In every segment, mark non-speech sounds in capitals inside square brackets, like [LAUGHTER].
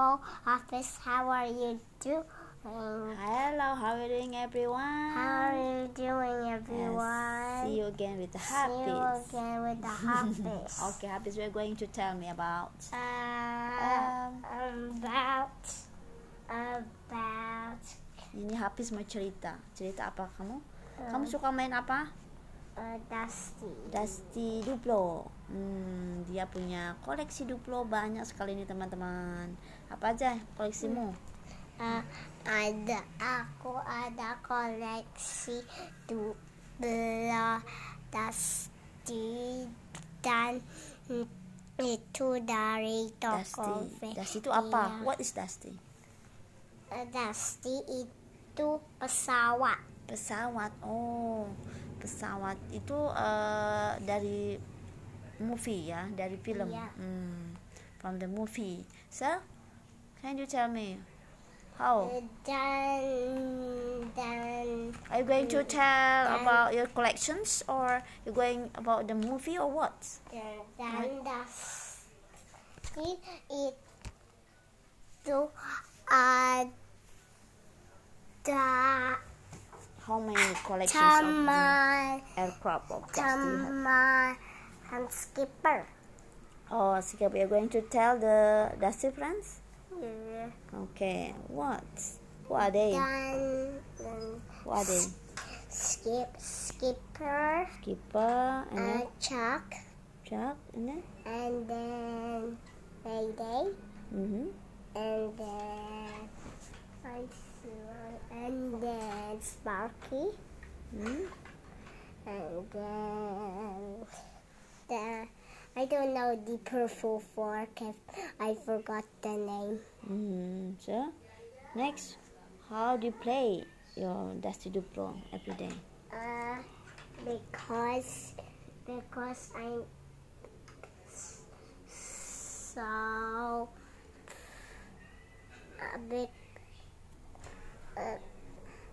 Hello, Office. How are you doing? Hello, how are you doing, everyone? How are you doing, Yes, everyone? see you again with the See you again with the [LAUGHS] habits. okay, habits you're going to tell me about. Uh, Um, about about ini habis mau cerita. Cerita apa kamu? Kamu suka main apa? Uh, Dusty. Dusty Duplo. Hmm, dia punya koleksi Duplo banyak sekali nih teman-teman. Apa aja koleksimu? Uh, ada aku ada koleksi dua Dusty dan itu dari toko Dusty. Dusty itu apa? What is Dusty? Uh, Dusty itu pesawat. Pesawat. Oh, pesawat itu eh, dari movie ya, dari film. Iya. Hmm, from the movie. So, can you tell me how? Uh, Dan dan Are you going to tell Dan- about your collections or you going about the movie or what? dan Dusty itu ada many collections of aircraft of Dusty you have? taman and skipper. Oh, Sikap, you're going to tell the Dusty friends? Yeah. Okay, what? Who are they? Dan dan Who are they? skip skipper Skipper and then and Chug Chug and then and then Mayday mm-hmm. and then I see one, and Sparky mm and then the I don't know the purple fork. I, I forgot the name. Mm, so next, how do you play your Dusty Duplo every day? Uh, because because I'm so uh, big, uh,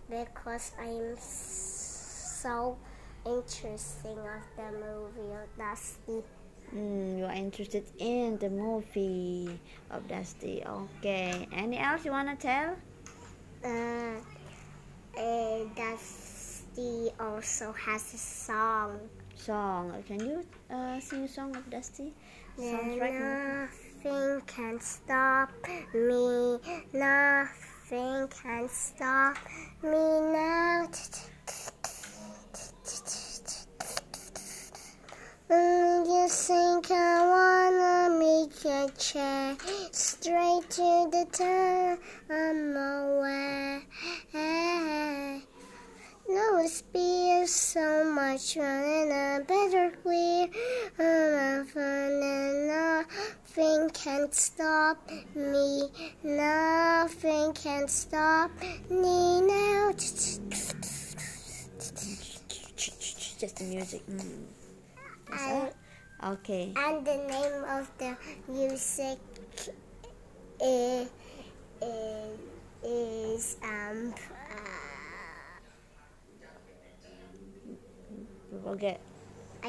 because I'm so interesting of the movie of Dusty. Mm, you are interested in the movie of Dusty. Okay. Any else you wanna tell? Uh, and Dusty also has a song. Song. Can you uh, sing a song of Dusty? Sounds right. now. Nothing can stop me. Nothing can stop me now. Mm, You think I wanna make a change straight to the top I'm away. No, it's be so much fun nothing can stop me. Nothing can stop me now. Just the music. Mm. And. Okay. and the name of the music is, is um uh, Forget.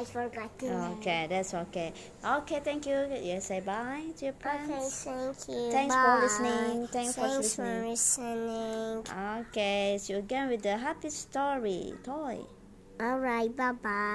I forgot the oh, name. Okay, that's okay. Okay, thank you. Yes, say bye to your Okay, thank you. Thanks for listening. Thanks for Thanks for listening. listening. Okay, see you again with the happy story toy. All right, bye bye.